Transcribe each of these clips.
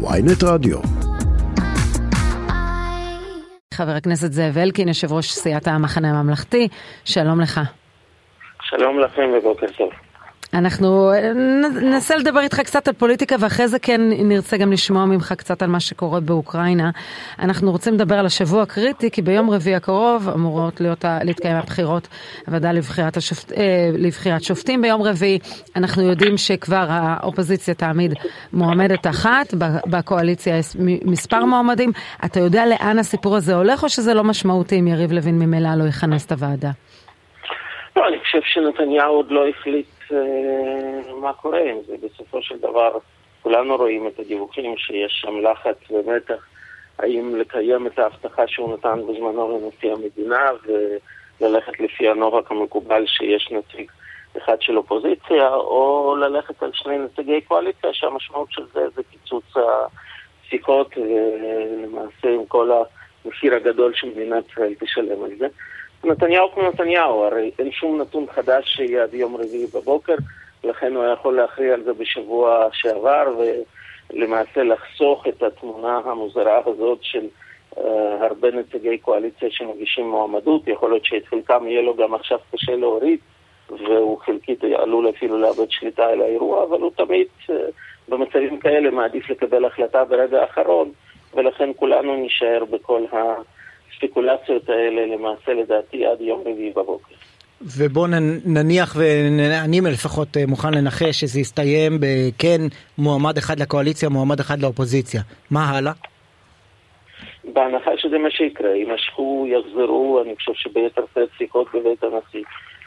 ויינט רדיו. חבר הכנסת זאב אלקין, יושב ראש סיעת המחנה הממלכתי, שלום לך. שלום לכם ובוקר טוב. אנחנו ננסה לדבר איתך קצת על פוליטיקה ואחרי זה כן נרצה גם לשמוע ממך קצת על מה שקורה באוקראינה. אנחנו רוצים לדבר על השבוע הקריטי כי ביום רביעי הקרוב אמורות להיות, להתקיים הבחירות, הוועדה לבחירת, השופט, אה, לבחירת שופטים ביום רביעי. אנחנו יודעים שכבר האופוזיציה תעמיד מועמדת אחת, בקואליציה יש מספר מועמדים. אתה יודע לאן הסיפור הזה הולך או שזה לא משמעותי אם יריב לוין ממילא לא יכנס את הוועדה? לא, אני חושב שנתניהו עוד לא החליט אה, מה קורה עם זה. בסופו של דבר, כולנו רואים את הדיווחים שיש שם לחץ ומתח האם לקיים את ההבטחה שהוא נתן בזמנו לנשיא המדינה וללכת לפי הנוהג המקובל שיש נציג אחד של אופוזיציה, או ללכת על שני נציגי קואליציה, שהמשמעות של זה זה קיצוץ השיחות ולמעשה עם כל המחיר הגדול שמדינת ישראל תשלם על זה. נתניהו כמו נתניהו, הרי אין שום נתון חדש שיהיה עד יום רביעי בבוקר, לכן הוא היה יכול להכריע על זה בשבוע שעבר, ולמעשה לחסוך את התמונה המוזרה הזאת של uh, הרבה נציגי קואליציה שמגישים מועמדות, יכול להיות שאת חלקם יהיה לו גם עכשיו קשה להוריד, והוא חלקית עלול אפילו לאבד שליטה על האירוע, אבל הוא תמיד uh, במצבים כאלה מעדיף לקבל החלטה ברגע האחרון, ולכן כולנו נישאר בכל ה... הספקולציות האלה למעשה לדעתי עד יום רביעי בבוקר. ובואו נניח, ואני לפחות אה, מוכן לנחש שזה יסתיים בכן מועמד אחד לקואליציה, מועמד אחד לאופוזיציה. מה הלאה? בהנחה שזה מה שיקרה, יימשכו, יחזרו, אני חושב שביתר שאת שיחות בבית הנשיא.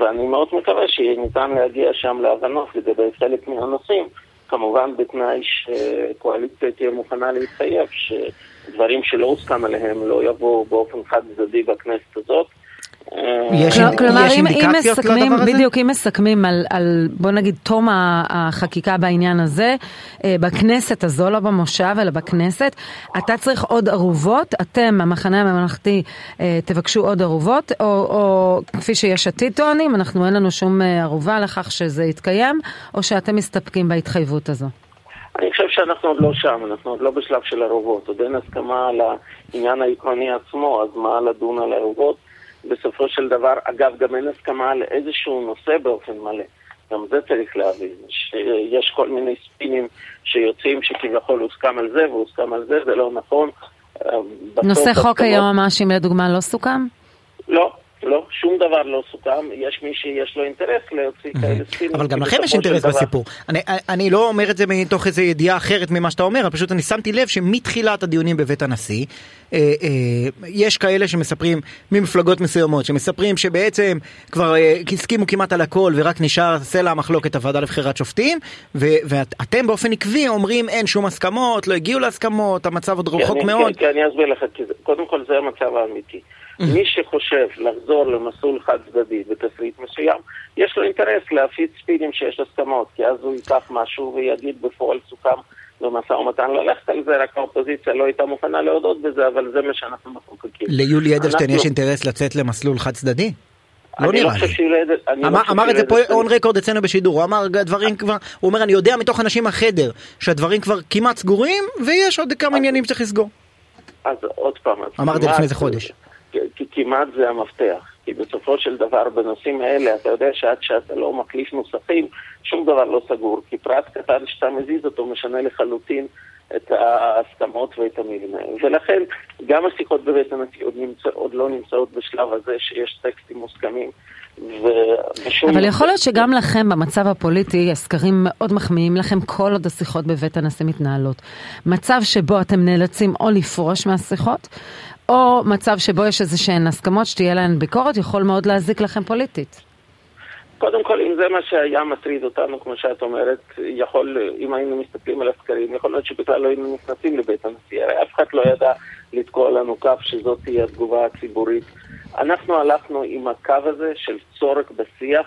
ואני מאוד מקווה שיהיה ניתן להגיע שם להבנות לגבי חלק מהנושאים, כמובן בתנאי שקואליציה תהיה מוכנה להתחייב שדברים שלא הוסכם עליהם לא יבואו באופן חד צדדי בכנסת הזאת. יש, כלומר, יש אם, אינדיקציות אם מסכמים, לדבר הזה? בדיוק, אם מסכמים על, על, בוא נגיד, תום החקיקה בעניין הזה, אה, בכנסת הזו, לא במושב, אלא בכנסת, אתה צריך עוד ערובות, אתם, המחנה הממלכתי, אה, תבקשו עוד ערובות, או, או כפי שיש עתיד טוענים, אנחנו אין לנו שום אה, ערובה לכך שזה יתקיים, או שאתם מסתפקים בהתחייבות הזו? אני חושב שאנחנו עוד לא שם, אנחנו עוד לא בשלב של ערובות, עוד אין הסכמה על העניין העקרוני עצמו, אז מה לדון על ערובות? בסופו של דבר, אגב, גם אין הסכמה על איזשהו נושא באופן מלא. גם זה צריך להבין, שיש כל מיני ספינים שיוצאים שכביכול הוסכם על זה והוסכם על זה, זה לא נכון. נושא חוק היועמ"שים לדוגמה לא סוכם? לא, לא, שום דבר לא סוכם, יש מי שיש לו אינטרס להוציא כאלה ספינים. אבל גם לכם יש אינטרס בסיפור. אני, אני לא אומר את זה מתוך איזו ידיעה אחרת ממה שאתה אומר, פשוט אני שמתי לב שמתחילת הדיונים בבית הנשיא, אה, אה, יש כאלה שמספרים ממפלגות מסוימות, שמספרים שבעצם כבר אה, הסכימו כמעט על הכל ורק נשאר סלע המחלוקת הוועדה לבחירת שופטים, ו, ואתם באופן עקבי אומרים אין שום הסכמות, לא הגיעו להסכמות, המצב עוד רחוק אני, מאוד. כן, כן, אני אסביר לך, קודם כל זה המצב האמיתי. מי שחושב לחזור למסלול חד צדדי בתפריט מסוים, יש לו אינטרס להפיץ ספינים שיש הסכמות, כי אז הוא ייקח משהו ויגיד בפועל סוכם במשא ומתן ללכת על זה, רק האופוזיציה לא הייתה מוכנה להודות בזה, אבל זה מה שאנחנו מחוקקים. ליולי אדלשטיין אנחנו- יש אינטרס לצאת למסלול חד צדדי? לא אני נראה לי. לא אמר, אמר את זה פה און רקורד אצלנו בשידור, הוא אמר דברים כבר, הוא אומר אני יודע מתוך אנשים מהחדר שהדברים כבר כמעט סגורים ויש עוד כמה עניינים שצריך לסגור. אז עוד פעם, אמר את זה לפני איזה חודש. כי כמעט זה המפתח. כי בסופו של דבר בנושאים האלה אתה יודע שעד שאתה לא מחליף נוסחים שום דבר לא סגור. כי פרט קטן שאתה מזיז אותו משנה לחלוטין את ההסכמות ואת המילים האלה. ולכן גם השיחות בבית הנשיא עוד, נמצא, עוד לא נמצאות בשלב הזה שיש טקסטים מוסכמים. אבל יכול להיות שגם לכם במצב הפוליטי, הסקרים מאוד מחמיאים לכם כל עוד השיחות בבית הנשיא מתנהלות. מצב שבו אתם נאלצים או לפרוש מהשיחות, או מצב שבו יש איזה שהן הסכמות שתהיה להן ביקורת, יכול מאוד להזיק לכם פוליטית. קודם כל, אם זה מה שהיה מטריד אותנו, כמו שאת אומרת, יכול, אם היינו מסתכלים על הסקרים, יכול להיות שבכלל לא היינו נכנסים לבית הנשיא. הרי אף אחד לא ידע לתקוע לנו כף שזאת תהיה התגובה הציבורית. אנחנו הלכנו עם הקו הזה של צורך בשיח,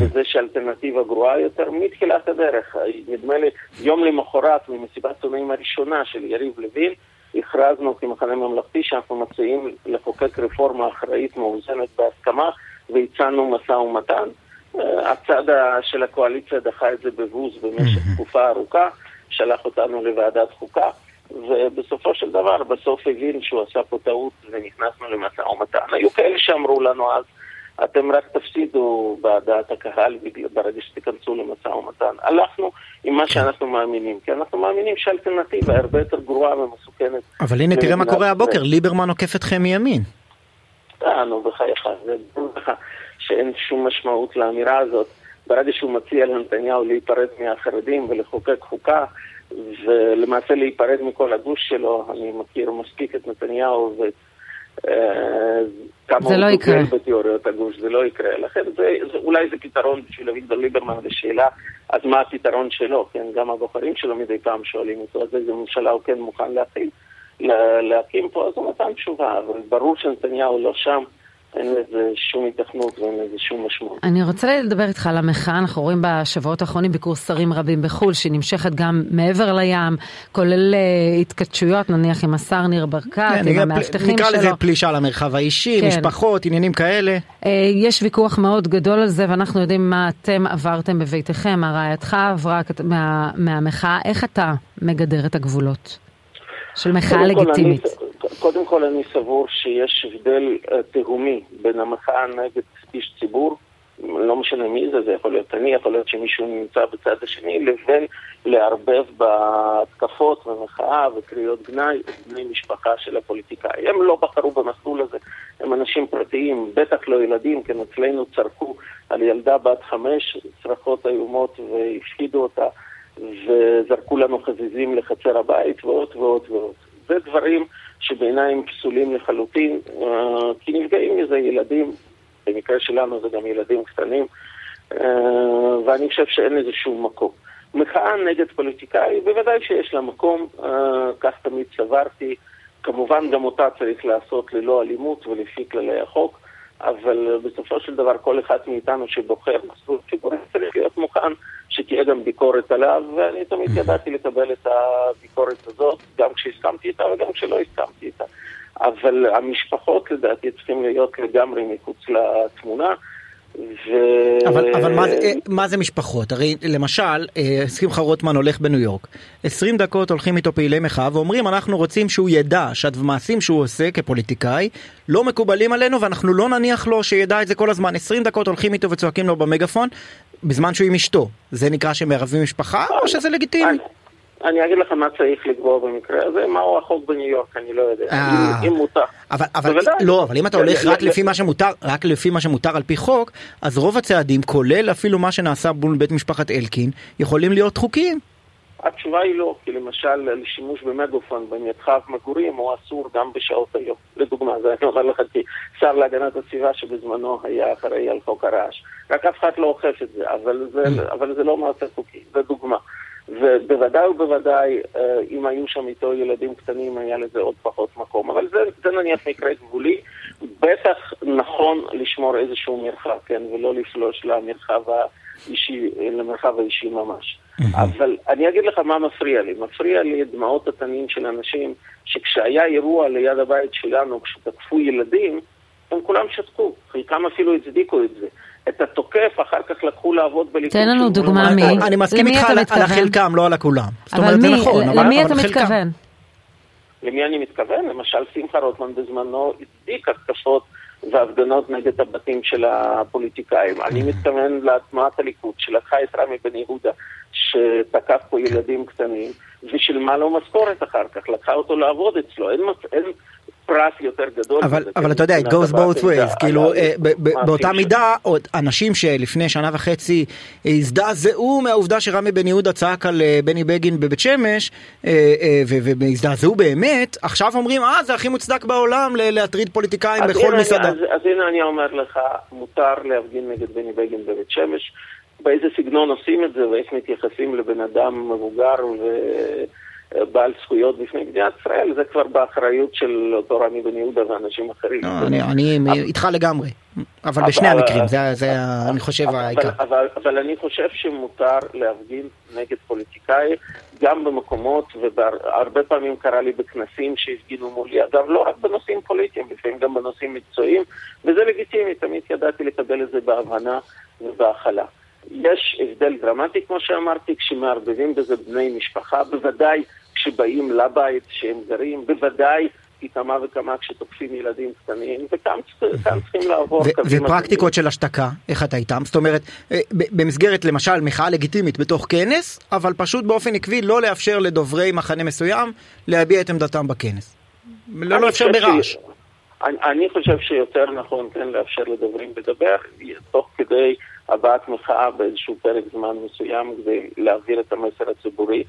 וזה שאלטרנטיבה גרועה יותר מתחילת הדרך. נדמה לי, יום למחרת ממסיבת עיתונאים הראשונה של יריב לוין, הכרזנו כמחנה ממלכתי שאנחנו מציעים לחוקק רפורמה אחראית מאוזנת בהסכמה, והצענו משא ומתן. הצד של הקואליציה דחה את זה בבוז במשך תקופה ארוכה, שלח אותנו לוועדת חוקה. ובסופו של דבר, בסוף הבין שהוא עשה פה טעות ונכנסנו למשא ומתן. היו כאלה שאמרו לנו אז, אתם רק תפסידו בדעת הקהל ברגע שתיכנסו למשא ומתן. הלכנו עם מה שאנחנו מאמינים, כי אנחנו מאמינים שהאלטרנטיבה הרבה יותר גרועה ומסוכנת. אבל הנה תראה מה קורה הבוקר, ליברמן עוקף אתכם מימין. אה, נו, בחייך, זה ברור לך שאין שום משמעות לאמירה הזאת. ברגע שהוא מציע לנתניהו להיפרד מהחרדים ולחוקק חוקה, ולמעשה להיפרד מכל הגוש שלו, אני מכיר מספיק את נתניהו ואת כמה זה לא יקרה. בתיאוריות הגוש, זה לא יקרה. לכן זה, זה, אולי זה פתרון בשביל אביגדור ליברמן לשאלה, אז מה הפתרון שלו? כן, גם הבוחרים שלו מדי פעם שואלים אותו, אז איזה ממשלה הוא כן מוכן להכין, להקים פה, אז הוא נתן תשובה, אבל ברור שנתניהו לא שם. אין לזה שום התכנות ואין לזה שום משמעות. אני רוצה לדבר איתך על המחאה, אנחנו רואים בשבועות האחרונים ביקור שרים רבים בחו"ל, שהיא נמשכת גם מעבר לים, כולל uh, התכתשויות, נניח עם השר ניר ברקת, כן, עם המאבטחים שלו. נקרא לזה פלישה למרחב האישי, כן. משפחות, עניינים כאלה. Uh, יש ויכוח מאוד גדול על זה, ואנחנו יודעים מה אתם עברתם בביתכם, מה רעייתך עברה מה, מהמחאה, איך אתה מגדר את הגבולות של מחאה לגיטימית? אני... קודם כל אני סבור שיש הבדל אה, תהומי בין המחאה נגד איש ציבור, לא משנה מי זה, זה יכול להיות אני, יכול להיות שמישהו נמצא בצד השני, לבין לערבב בהתקפות ומחאה וקריאות גנאי את בני משפחה של הפוליטיקאי. הם לא בחרו במסלול הזה, הם אנשים פרטיים, בטח לא ילדים, כן אצלנו צרקו על ילדה בת חמש צרחות איומות והפחידו אותה וזרקו לנו חזיזים לחצר הבית ועוד ועוד ועוד. זה דברים שבעיניי הם פסולים לחלוטין, אה, כי נפגעים מזה ילדים, במקרה שלנו זה גם ילדים קטנים, אה, ואני חושב שאין לזה שום מקום. מחאה נגד פוליטיקאי, בוודאי שיש לה מקום, אה, כך תמיד סברתי. כמובן גם אותה צריך לעשות ללא אלימות ולפי כללי החוק. אבל בסופו של דבר כל אחד מאיתנו שבוחר מסלול ציבורי צריך להיות מוכן שתהיה גם ביקורת עליו, ואני תמיד ידעתי לקבל את הביקורת הזאת, גם כשהסכמתי איתה וגם כשלא הסכמתי איתה. אבל המשפחות לדעתי צריכים להיות לגמרי מחוץ לתמונה. ו... אבל, אבל מה, זה, מה זה משפחות? הרי למשל, אה, שמחה רוטמן הולך בניו יורק, 20 דקות הולכים איתו פעילי מחאה ואומרים אנחנו רוצים שהוא ידע שהמעשים שהוא עושה כפוליטיקאי לא מקובלים עלינו ואנחנו לא נניח לו שידע את זה כל הזמן. 20 דקות הולכים איתו וצועקים לו במגפון בזמן שהוא עם אשתו. זה נקרא שמערבים משפחה או שזה לגיטימי? אני אגיד לך מה צריך לקבוע במקרה הזה, מהו החוק בניו יורק, אני לא יודע. אה. אם מותר. אבל, אבל, לא, אבל אם אתה הולך רק לפי מה שמותר, רק לפי מה שמותר על פי חוק, אז רוב הצעדים, כולל אפילו מה שנעשה מול בית משפחת אלקין, יכולים להיות חוקיים. התשובה היא לא, כי למשל לשימוש במגופון במרחב מגורים הוא אסור גם בשעות היום. לדוגמה, זה אני אומר לך כי שר להגנת הסביבה שבזמנו היה אחראי על חוק הרעש. רק אף אחד לא אוכף את זה, אבל זה, mm. אבל זה לא מעשה חוקי, זה דוגמה. ובוודאי ובוודאי, אה, אם היו שם איתו ילדים קטנים, היה לזה עוד פחות מקום. אבל זה, זה נניח מקרה גבולי. בטח נכון לשמור איזשהו מרחב, כן, ולא לפלוש למרחב האישי, למרחב האישי ממש. אבל אני אגיד לך מה מפריע לי. מפריע לי דמעות התנין של אנשים שכשהיה אירוע ליד הבית שלנו, כשתקפו ילדים, הם כולם שתקו. חלקם אפילו הצדיקו את זה. את התוקף אחר כך לקחו לעבוד בליכוד. תן לנו דוגמה מי. אני מסכים איתך על החלקם, לא על הכולם. אבל מי, נכון, למי אתה מתכוון? למי אני מתכוון? למשל שמחה רוטמן בזמנו הצדיק התקפות והפגנות נגד הבתים של הפוליטיקאים. אני מתכוון לתנועת הליכוד שלקחה את רמי בן יהודה שתקף פה ילדים קטנים ושילמה לו משכורת אחר כך, לקחה אותו לעבוד אצלו. אין, אין פרס יותר גדול. אבל, אבל כן, אתה יודע, it goes both ways, כאילו אה, באותה מידה, עוד אנשים שלפני שנה וחצי הזדעזעו מהעובדה שרמי בן יהודה צעק על אה, בני בגין בבית שמש, אה, והזדעזעו באמת, עכשיו אומרים, אה, זה הכי מוצדק בעולם להטריד פוליטיקאים בכל מסעדה. אז, אז הנה אני אומר לך, מותר להפגין נגד בני בגין בבית שמש. באיזה סגנון עושים את זה ואיך מתייחסים לבן אדם מבוגר ו... בעל זכויות בפני מדינת ישראל, זה כבר באחריות של אותו רמי בן יהודה ואנשים אחרים. לא, אני, איתך לגמרי, אבל בשני המקרים, זה, אני חושב העיקר. אבל אני חושב שמותר להפגין נגד פוליטיקאי, גם במקומות, והרבה פעמים קרה לי בכנסים שהפגינו מולי, אגב, לא רק בנושאים פוליטיים, לפעמים גם בנושאים מקצועיים, וזה לגיטימי, תמיד ידעתי לקבל את זה בהבנה ובהכלה. יש הבדל דרמטי, כמו שאמרתי, כשמערבבים בזה בני משפחה, בוודאי שבאים לבית שהם גרים, בוודאי פי כמה וכמה כשתוקפים ילדים קטנים, וכאן צריכים לעבור קווים... ופרקטיקות של השתקה, איך אתה איתם? זאת אומרת, אה, במסגרת למשל מחאה לגיטימית בתוך כנס, אבל פשוט באופן עקבי לא לאפשר לדוברי מחנה מסוים להביע את עמדתם בכנס. לא לאפשר ברעש. אני חושב שיותר נכון כן לאפשר לדוברים לדבר, תוך כדי הבעת מחאה באיזשהו פרק זמן מסוים כדי להעביר את המסר הציבורי,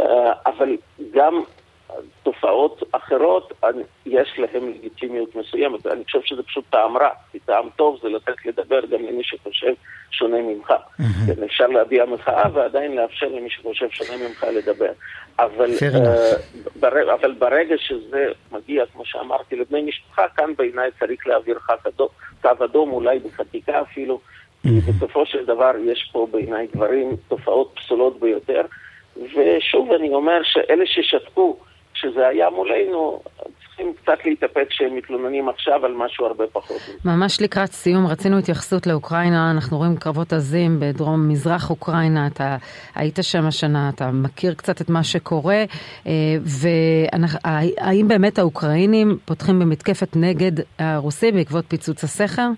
אה, אבל גם תופעות אחרות, יש להן לגיטימיות מסוימת. אני חושב שזה פשוט טעם רע, כי טעם טוב זה לתת לדבר גם למי שחושב שונה ממך. כן, אפשר להביע מחאה ועדיין לאפשר למי שחושב שונה ממך לדבר. אבל, uh, בר... אבל ברגע שזה מגיע, כמו שאמרתי, לבני משפחה, כאן בעיניי צריך להעביר קו אדום, אולי בחקיקה אפילו. בסופו של דבר יש פה בעיניי דברים, תופעות פסולות ביותר. ושוב אני אומר שאלה ששתקו כשזה היה מולנו, צריכים קצת להתאפק כשהם מתלוננים עכשיו על משהו הרבה פחות. ממש לקראת סיום, רצינו התייחסות לאוקראינה, אנחנו רואים קרבות עזים בדרום מזרח אוקראינה, אתה היית שם השנה, אתה מכיר קצת את מה שקורה, אה, והאם באמת האוקראינים פותחים במתקפת נגד הרוסים בעקבות פיצוץ הסכר?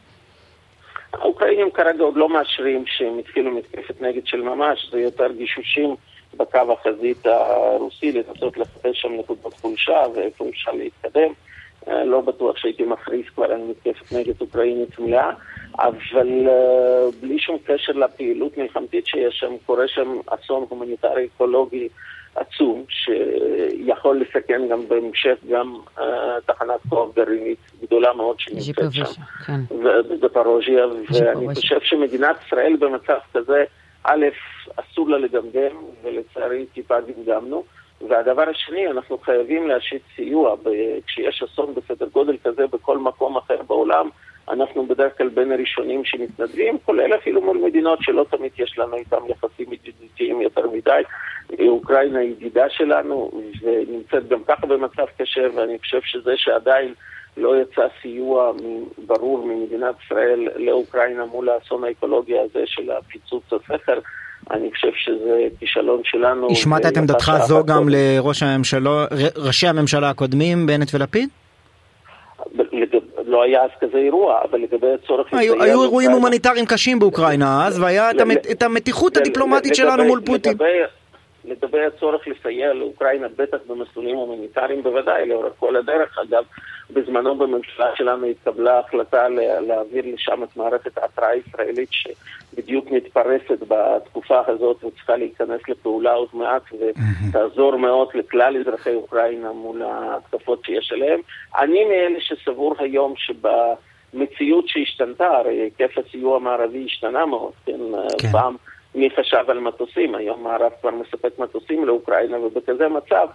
האוקראינים כרגע עוד לא מאשרים שהם התחילו מתקפת נגד של ממש, זה יותר גישושים. בקו החזית הרוסי, לנסות לחפש שם נקודות חולשה ואיפה אפשר להתקדם. אה, לא בטוח שהייתי מכריז כבר על מתקפת נגד אוקראינית מלאה, אבל אה, בלי שום קשר לפעילות מלחמתית שיש שם, קורה שם אסון הומניטרי אקולוגי עצום, שיכול לסכן גם בהמשך גם uh, תחנת כוח גרעינית גדולה מאוד שנמצאת שם, כן. ואני חושב שמדינת ישראל במצב כזה א', אסור לה לגמגם, ולצערי טיפה גמגמנו. והדבר השני, אנחנו חייבים להשית סיוע. כשיש אסון בסדר גודל כזה בכל מקום אחר בעולם, אנחנו בדרך כלל בין הראשונים שמתנדבים, כולל אפילו מול מדינות שלא תמיד יש לנו איתן יחסים ידידותיים יותר מדי. אוקראינה היא ידידה שלנו, ונמצאת גם ככה במצב קשה, ואני חושב שזה שעדיין לא יצא סיוע ברור ממדינת ישראל לאוקראינה מול האסון האקולוגי הזה של הפיצוץ הסכר. אני חושב שזה כישלון שלנו. השמעת את עמדתך זו גם לראש הממשלה, ראשי הממשלה הקודמים, בנט ולפיד? לא היה אז כזה אירוע, אבל לגבי הצורך... היו, היו אירועים הומניטריים קשים באוקראינה אז, והיה את המתיחות הדיפלומטית שלנו מול פוטין. לגבי הצורך לסייע לאוקראינה, בטח במסלולים הומניטריים, בוודאי, לאורך כל הדרך. אגב, בזמנו בממשלה שלנו התקבלה החלטה להעביר לשם את מערכת ההתראה הישראלית שבדיוק מתפרסת בתקופה הזאת וצריכה להיכנס לפעולה עוד מעט ותעזור מאוד לכלל אזרחי אוקראינה מול ההתקפות שיש עליהם. אני מאלה שסבור היום שב... מציאות שהשתנתה, הרי היקף הסיוע המערבי השתנה מאוד, כן, כן. פעם מי חשב על מטוסים, היום מערב כבר מספק מטוסים לאוקראינה ובכזה מצב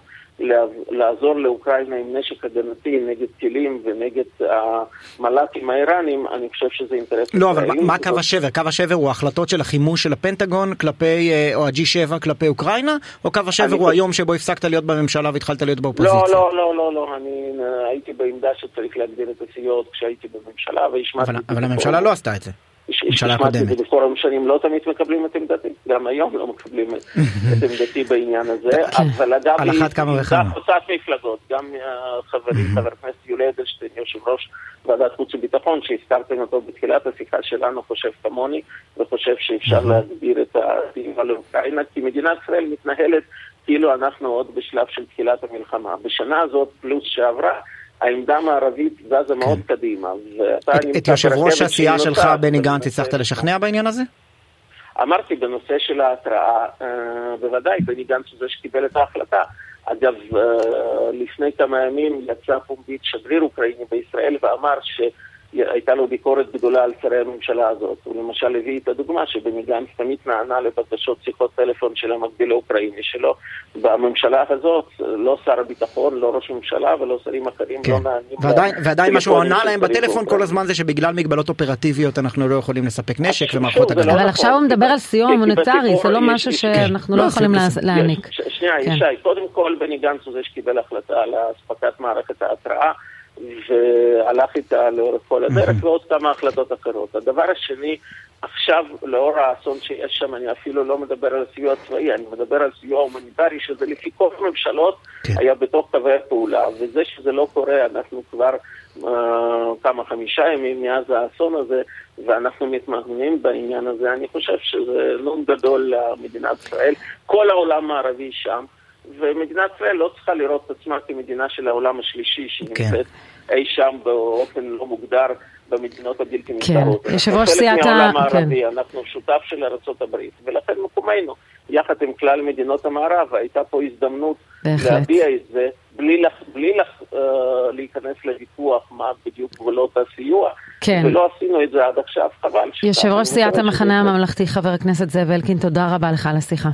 לעזור לאוקראינה עם נשק הגנתי נגד טילים ונגד המל"טים האיראנים, אני חושב שזה אינטרס לא, אבל מה קו השבר? קו השבר הוא החלטות של החימוש של הפנטגון כלפי, אה, או ה-G7 כלפי אוקראינה? או קו השבר הוא היום שבו הפסקת להיות בממשלה והתחלת להיות באופוזיציה? לא, לא, לא, לא, לא, אני אה, הייתי בעמדה שצריך להגדיל את הסיעות כשהייתי בממשלה והשמעתי... אבל הממשלה לא עשתה את זה. ממשלה הקודמת. בפורום שנים לא תמיד מקבלים את עמדתי, גם היום לא מקבלים את עמדתי בעניין הזה, כן. אבל אגב, על אחת כמה וכמה. חוצת מפלגות, גם חברי חבר הכנסת יולי אדלשטיין, יושב ראש ועדת חוץ וביטחון, שהזכרתם אותו בתחילת השיחה שלנו, חושב כמוני, וחושב שאפשר להגביר את הסיוע לאוקראינה, כי מדינת ישראל מתנהלת כאילו אנחנו עוד בשלב של תחילת המלחמה. בשנה הזאת, פלוס שעברה, העמדה המערבית זזה מאוד כן. קדימה. את יושב ראש הסיעה שלך, בני גנץ, הצלחת לשכנע בעניין הזה? אמרתי, בנושא של ההתראה, אה, בוודאי, בני גנץ הוא זה שקיבל את ההחלטה. אגב, אה, לפני כמה ימים יצא פומבית שגריר אוקראיני בישראל ואמר ש... הייתה לו ביקורת גדולה על שרי הממשלה הזאת. הוא למשל הביא את הדוגמה שבני גנץ תמיד נענה לבקשות שיחות טלפון של המקביל האוקראיני שלו. בממשלה הזאת לא שר הביטחון, לא ראש ממשלה ולא שרים אחרים כן. לא נענים. ועדיין, ועדיין מה שהוא עונה להם בטלפון כל הזמן זה שבגלל מגבלות אופרטיביות אנחנו לא יכולים לספק נשק ומערכות הגנה. לא אבל עכשיו הוא מדבר על סיוע מוניטרי, זה לא משהו שאנחנו לא, לא יכולים להעניק. שנייה, כן. ישי, קודם כל בני גנץ הוא זה שקיבל החלטה על אספקת מערכת ההתראה. והלך איתה לאורך כל הדרך, ועוד כמה החלטות אחרות. הדבר השני, עכשיו, לאור האסון שיש שם, אני אפילו לא מדבר על סיוע צבאי, אני מדבר על סיוע הומניטרי, שזה לפי כל הממשלות כן. היה בתוך קווי הפעולה, וזה שזה לא קורה, אנחנו כבר uh, כמה חמישה ימים מאז האסון הזה, ואנחנו מתמגנים בעניין הזה, אני חושב שזה נון גדול למדינת ישראל. כל העולם הערבי שם. ומדינת ישראל לא צריכה לראות את עצמה כמדינה של העולם השלישי, שהיא כן. אי שם באופן לא מוגדר במדינות הבלתי נמכרות. כן, יושב ראש סיעת ה... אנחנו חלק מהעולם הערבי, כן. אנחנו שותף של ארה"ב, ולכן מקומנו, יחד עם כלל מדינות המערב, הייתה פה הזדמנות בהחלט. להביע את זה, בלי, לח, בלי לח, uh, להיכנס לוויכוח מה בדיוק גבולות הסיוע. כן. ולא עשינו את זה עד עכשיו, חבל. יושב ראש סיעת המחנה הממלכתי, חבר הכנסת זאב אלקין, תודה רבה לך על השיחה.